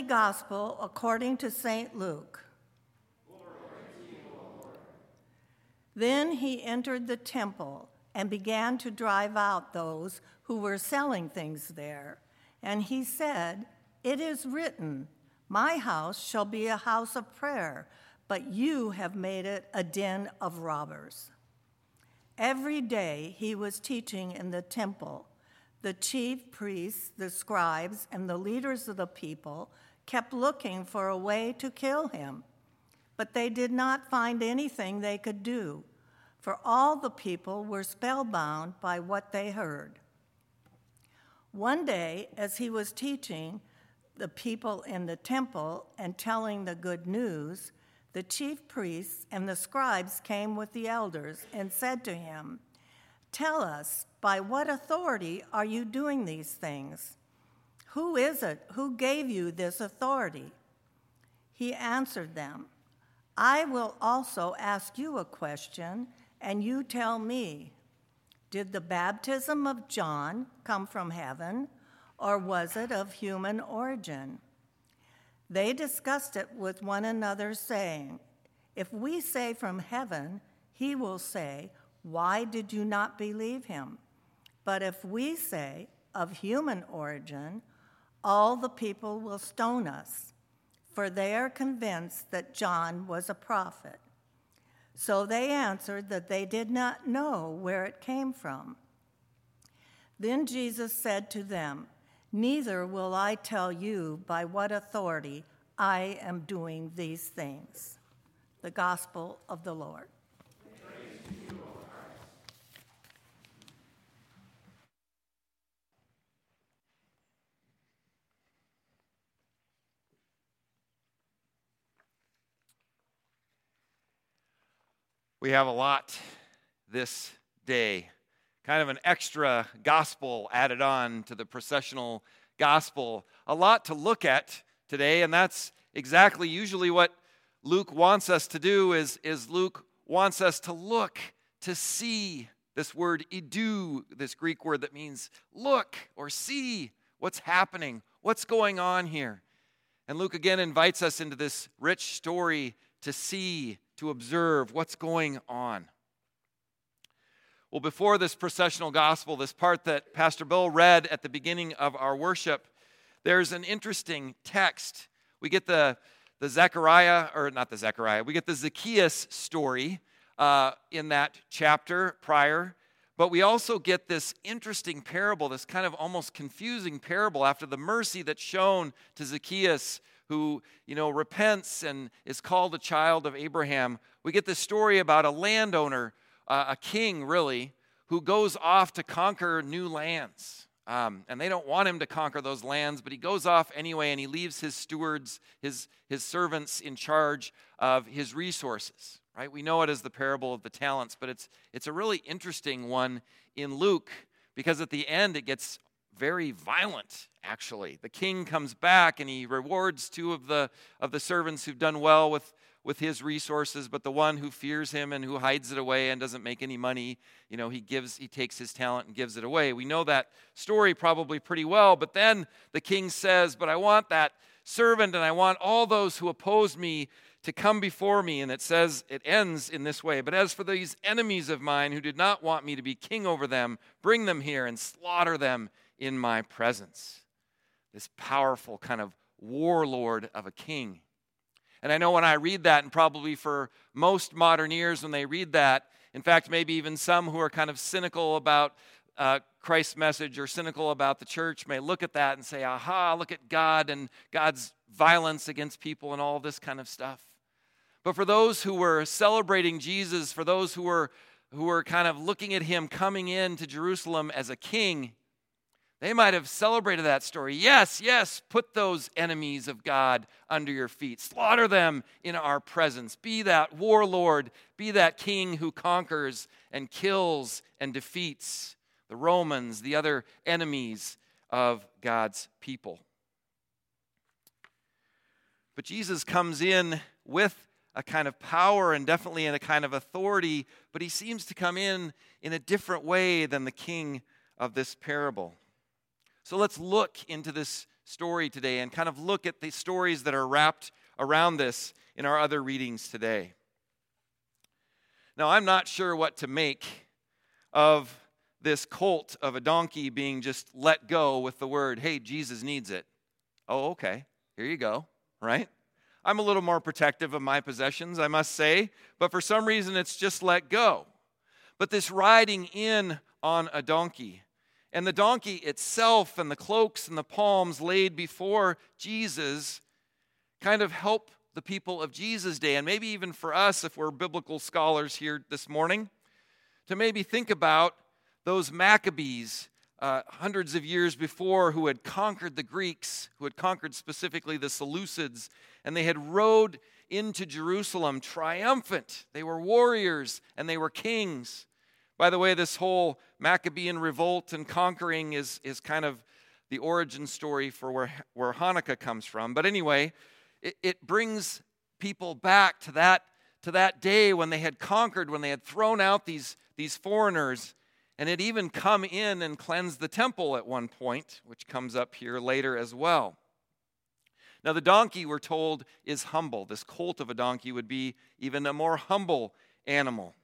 Holy Gospel according to St. Luke. Then he entered the temple and began to drive out those who were selling things there. And he said, It is written, My house shall be a house of prayer, but you have made it a den of robbers. Every day he was teaching in the temple. The chief priests, the scribes, and the leaders of the people kept looking for a way to kill him, but they did not find anything they could do, for all the people were spellbound by what they heard. One day, as he was teaching the people in the temple and telling the good news, the chief priests and the scribes came with the elders and said to him, Tell us, by what authority are you doing these things? Who is it who gave you this authority? He answered them, I will also ask you a question, and you tell me Did the baptism of John come from heaven, or was it of human origin? They discussed it with one another, saying, If we say from heaven, he will say, Why did you not believe him? But if we say, Of human origin, all the people will stone us, for they are convinced that John was a prophet. So they answered that they did not know where it came from. Then Jesus said to them, Neither will I tell you by what authority I am doing these things. The Gospel of the Lord. We have a lot this day kind of an extra gospel added on to the processional gospel. A lot to look at today, and that's exactly usually what Luke wants us to do is, is Luke wants us to look, to see this word idou, this Greek word that means look or see what's happening, what's going on here. And Luke again invites us into this rich story to see, to observe what's going on. Well, before this processional gospel, this part that Pastor Bill read at the beginning of our worship, there's an interesting text. We get the, the Zechariah, or not the Zechariah, we get the Zacchaeus story uh, in that chapter prior. But we also get this interesting parable, this kind of almost confusing parable after the mercy that's shown to Zacchaeus, who, you know, repents and is called a child of Abraham. We get this story about a landowner uh, a king, really, who goes off to conquer new lands. Um, and they don't want him to conquer those lands, but he goes off anyway and he leaves his stewards, his, his servants in charge of his resources. Right? We know it as the parable of the talents, but it's, it's a really interesting one in Luke because at the end it gets very violent actually the king comes back and he rewards two of the of the servants who've done well with with his resources, but the one who fears him and who hides it away and doesn't make any money, you know, he gives he takes his talent and gives it away. We know that story probably pretty well, but then the king says, "But I want that servant and I want all those who oppose me to come before me." And it says it ends in this way, "But as for these enemies of mine who did not want me to be king over them, bring them here and slaughter them in my presence." This powerful kind of warlord of a king and I know when I read that, and probably for most modern ears when they read that, in fact, maybe even some who are kind of cynical about uh, Christ's message or cynical about the church may look at that and say, aha, look at God and God's violence against people and all this kind of stuff. But for those who were celebrating Jesus, for those who were, who were kind of looking at him coming into Jerusalem as a king, they might have celebrated that story. Yes, yes, put those enemies of God under your feet. Slaughter them in our presence. Be that warlord, be that king who conquers and kills and defeats the Romans, the other enemies of God's people. But Jesus comes in with a kind of power and definitely in a kind of authority, but he seems to come in in a different way than the king of this parable. So let's look into this story today and kind of look at the stories that are wrapped around this in our other readings today. Now, I'm not sure what to make of this colt of a donkey being just let go with the word, hey, Jesus needs it. Oh, okay, here you go, right? I'm a little more protective of my possessions, I must say, but for some reason it's just let go. But this riding in on a donkey, and the donkey itself and the cloaks and the palms laid before Jesus kind of help the people of Jesus' day, and maybe even for us, if we're biblical scholars here this morning, to maybe think about those Maccabees uh, hundreds of years before who had conquered the Greeks, who had conquered specifically the Seleucids, and they had rode into Jerusalem triumphant. They were warriors and they were kings. By the way, this whole Maccabean revolt and conquering is, is kind of the origin story for where, where Hanukkah comes from. But anyway, it, it brings people back to that, to that day when they had conquered, when they had thrown out these, these foreigners and had even come in and cleansed the temple at one point, which comes up here later as well. Now, the donkey, we're told, is humble. This colt of a donkey would be even a more humble animal.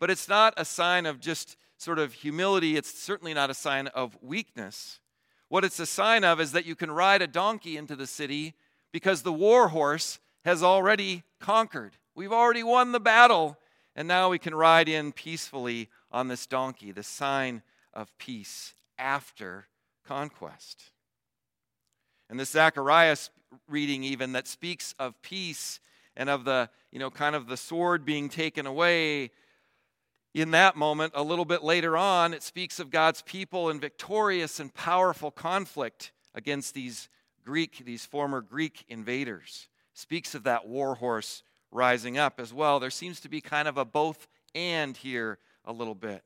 But it's not a sign of just sort of humility, it's certainly not a sign of weakness. What it's a sign of is that you can ride a donkey into the city because the war horse has already conquered. We've already won the battle, and now we can ride in peacefully on this donkey, the sign of peace after conquest. And this Zechariah's reading, even that speaks of peace and of the, you know, kind of the sword being taken away. In that moment, a little bit later on, it speaks of God's people in victorious and powerful conflict against these Greek, these former Greek invaders. Speaks of that war horse rising up as well. There seems to be kind of a both and here a little bit.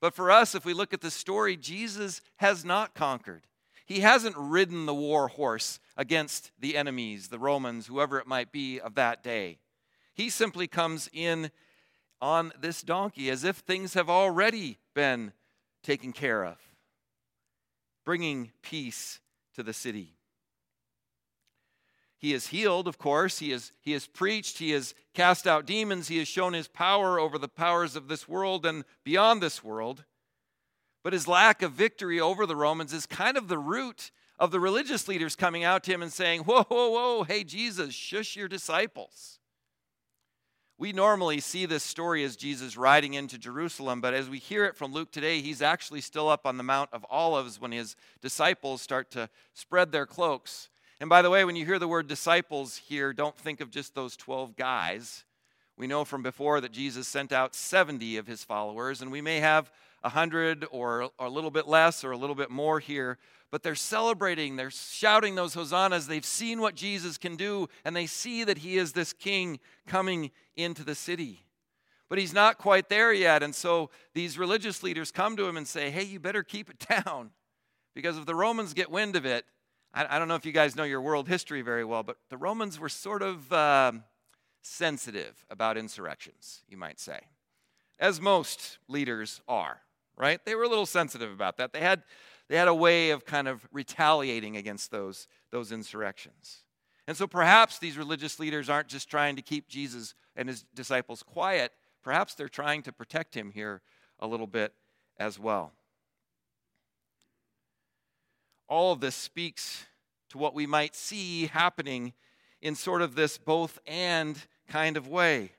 But for us, if we look at the story, Jesus has not conquered. He hasn't ridden the war horse against the enemies, the Romans, whoever it might be of that day. He simply comes in on this donkey as if things have already been taken care of, bringing peace to the city. He is healed, of course. He is, he has preached. He has cast out demons. He has shown his power over the powers of this world and beyond this world. But his lack of victory over the Romans is kind of the root of the religious leaders coming out to him and saying, Whoa, whoa, whoa, hey, Jesus, shush your disciples. We normally see this story as Jesus riding into Jerusalem, but as we hear it from Luke today, he's actually still up on the Mount of Olives when his disciples start to spread their cloaks and by the way, when you hear the word disciples here, don't think of just those 12 guys. We know from before that Jesus sent out 70 of his followers, and we may have 100 or, or a little bit less or a little bit more here, but they're celebrating, they're shouting those hosannas. They've seen what Jesus can do, and they see that he is this king coming into the city. But he's not quite there yet, and so these religious leaders come to him and say, Hey, you better keep it down, because if the Romans get wind of it, I, I, don't know if you guys know your world history very well, but the Romans were sort of um, sensitive about insurrections, you might say, as most leaders are, right? They were a little sensitive about that. They had, they had a way of kind of retaliating against those, those insurrections. And so perhaps these religious leaders aren't just trying to keep Jesus and his disciples quiet, perhaps they're trying to protect him here a little bit as well all of this speaks to what we might see happening in sort of this both and kind of way.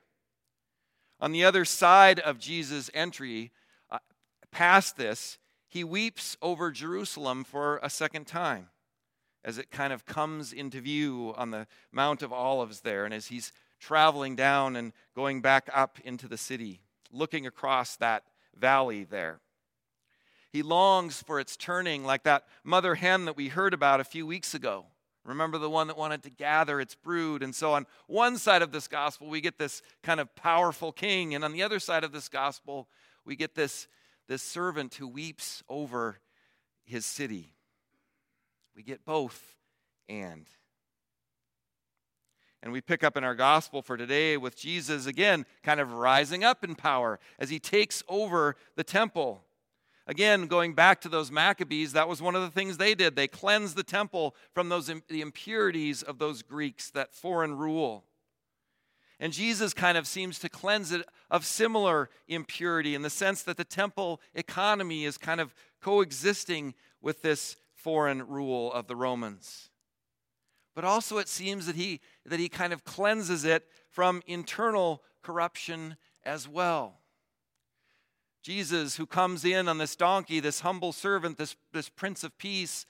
On the other side of Jesus' entry, uh, past this, he weeps over Jerusalem for a second time as it kind of comes into view on the Mount of Olives there, and as he's traveling down and going back up into the city, looking across that valley there. He longs for its turning, like that mother hen that we heard about a few weeks ago. Remember the one that wanted to gather its brood? And so, on one side of this gospel, we get this kind of powerful king. And on the other side of this gospel, we get this, this servant who weeps over his city. We get both and. And we pick up in our gospel for today with Jesus again, kind of rising up in power as he takes over the temple Again, going back to those Maccabees, that was one of the things they did. They cleansed the temple from those the impurities of those Greeks, that foreign rule. And Jesus kind of seems to cleanse it of similar impurity in the sense that the temple economy is kind of coexisting with this foreign rule of the Romans. But also it seems that he that he kind of cleanses it from internal corruption as well. Jesus, who comes in on this donkey, this humble servant, this, this Prince of Peace,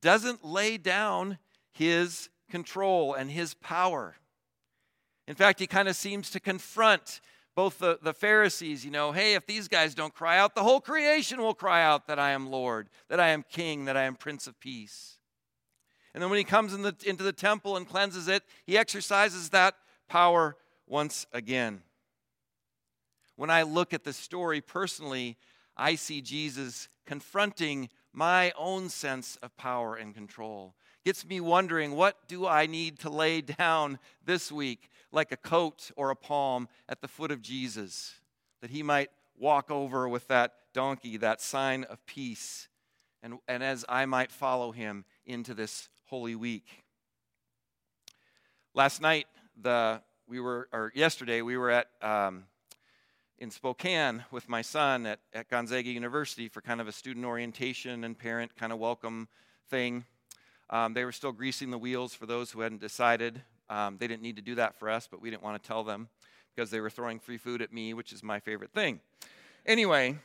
doesn't lay down his control and his power. In fact, he kind of seems to confront both the, the Pharisees, you know, hey, if these guys don't cry out, the whole creation will cry out that I am Lord, that I am King, that I am Prince of Peace. And then when he comes in the, into the temple and cleanses it, he exercises that power once again. When I look at the story personally, I see Jesus confronting my own sense of power and control. Gets me wondering, what do I need to lay down this week, like a coat or a palm at the foot of Jesus, that he might walk over with that donkey, that sign of peace, and, and as I might follow him into this holy week. Last night, the we were, or yesterday, we were at um, in Spokane with my son at, at Gonzaga University for kind of a student orientation and parent kind of welcome thing. Um, they were still greasing the wheels for those who hadn't decided. Um, they didn't need to do that for us, but we didn't want to tell them because they were throwing free food at me, which is my favorite thing. Anyway,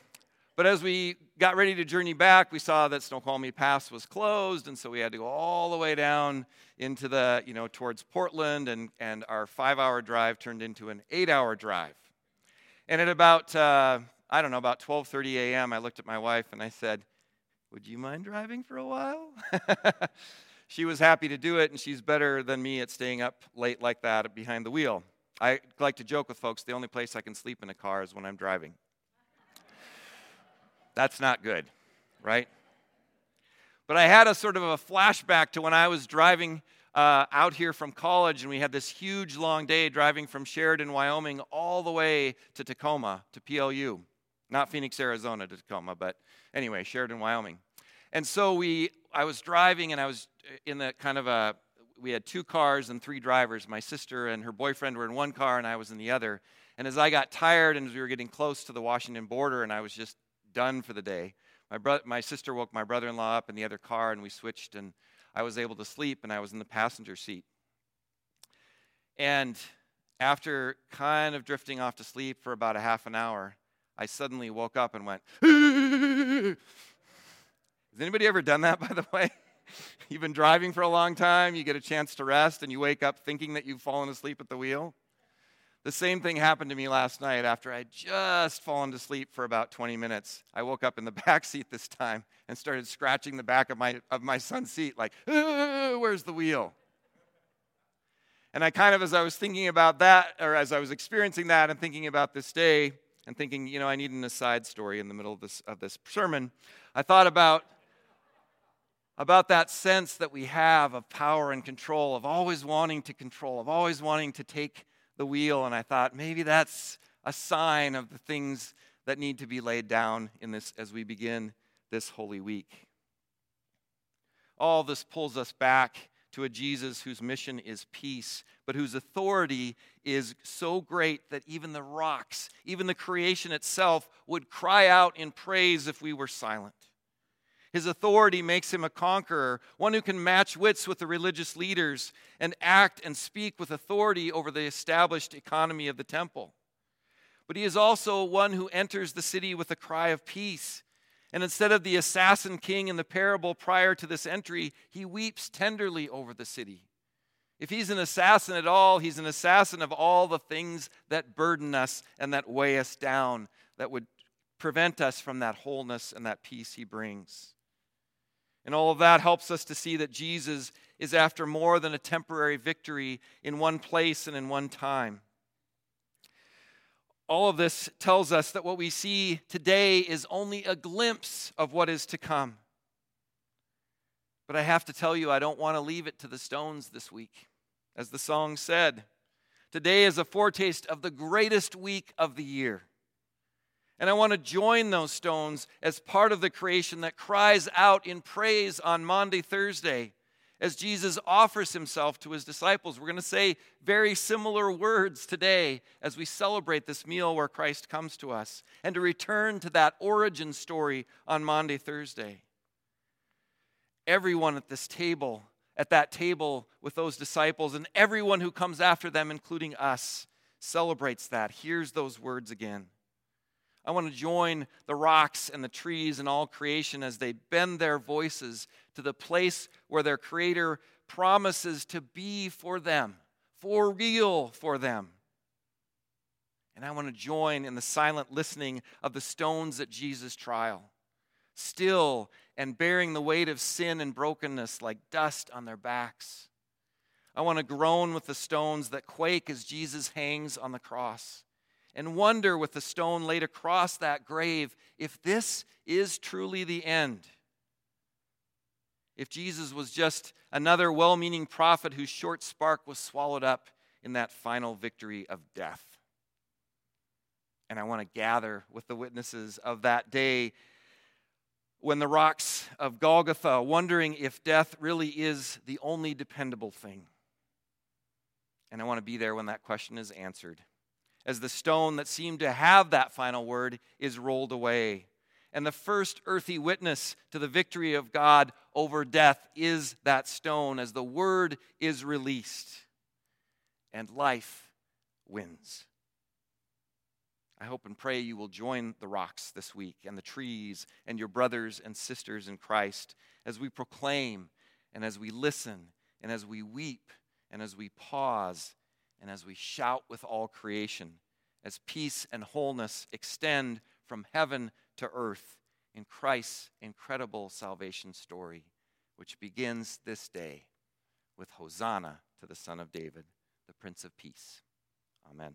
but as we got ready to journey back, we saw that Snoqualmie Pass was closed, and so we had to go all the way down into the, you know, towards Portland, and, and our five hour drive turned into an eight hour drive. And at about, uh, I don't know, about 12.30 a.m., I looked at my wife and I said, would you mind driving for a while? she was happy to do it, and she's better than me at staying up late like that behind the wheel. I like to joke with folks the only place I can sleep in a car is when I'm driving. That's not good, right? But I had a sort of a flashback to when I was driving uh, out here from college, and we had this huge long day driving from Sheridan, Wyoming, all the way to Tacoma, to PLU. Not Phoenix, Arizona to Tacoma, but anyway, Sheridan, Wyoming. And so we, I was driving, and I was in the kind of a, we had two cars and three drivers. My sister and her boyfriend were in one car, and I was in the other. And as I got tired, and as we were getting close to the Washington border, and I was just done for the day. My, bro- my sister woke my brother in law up in the other car, and we switched, and I was able to sleep, and I was in the passenger seat. And after kind of drifting off to sleep for about a half an hour, I suddenly woke up and went, Has anybody ever done that, by the way? You've been driving for a long time, you get a chance to rest, and you wake up thinking that you've fallen asleep at the wheel? The same thing happened to me last night after I'd just fallen to sleep for about 20 minutes. I woke up in the back seat this time and started scratching the back of my, of my son's seat, like, where's the wheel? And I kind of, as I was thinking about that, or as I was experiencing that and thinking about this day, and thinking, you know, I need an aside story in the middle of this, of this sermon, I thought about about that sense that we have of power and control, of always wanting to control, of always wanting to take the wheel, and I thought maybe that's a sign of the things that need to be laid down in this as we begin this holy week. All this pulls us back to a Jesus whose mission is peace, but whose authority is so great that even the rocks, even the creation itself, would cry out in praise if we were silent. His authority makes him a conqueror, one who can match wits with the religious leaders and act and speak with authority over the established economy of the temple. But he is also one who enters the city with a cry of peace. And instead of the assassin king in the parable prior to this entry, he weeps tenderly over the city. If he's an assassin at all, he's an assassin of all the things that burden us and that weigh us down, that would prevent us from that wholeness and that peace he brings. And all of that helps us to see that Jesus is after more than a temporary victory in one place and in one time. All of this tells us that what we see today is only a glimpse of what is to come. But I have to tell you, I don't want to leave it to the stones this week. As the song said, today is a foretaste of the greatest week of the year. And I want to join those stones as part of the creation that cries out in praise on Maundy, Thursday, as Jesus offers himself to his disciples. We're going to say very similar words today as we celebrate this meal where Christ comes to us and to return to that origin story on Maundy, Thursday. Everyone at this table, at that table with those disciples, and everyone who comes after them, including us, celebrates that. hears those words again. I want to join the rocks and the trees and all creation as they bend their voices to the place where their Creator promises to be for them, for real for them. And I want to join in the silent listening of the stones at Jesus' trial, still and bearing the weight of sin and brokenness like dust on their backs. I want to groan with the stones that quake as Jesus hangs on the cross and wonder with the stone laid across that grave if this is truly the end. If Jesus was just another well meaning prophet whose short spark was swallowed up in that final victory of death. And I want to gather with the witnesses of that day when the rocks of Golgotha, wondering if death really is the only dependable thing. And I want to be there when that question is answered as the stone that seemed to have that final word is rolled away. And the first earthy witness to the victory of God over death is that stone as the word is released and life wins. I hope and pray you will join the rocks this week and the trees and your brothers and sisters in Christ as we proclaim and as we listen and as we weep and as we pause and as we shout with all creation, as peace and wholeness extend from heaven to earth in Christ's incredible salvation story, which begins this day with Hosanna to the Son of David, the Prince of Peace. Amen.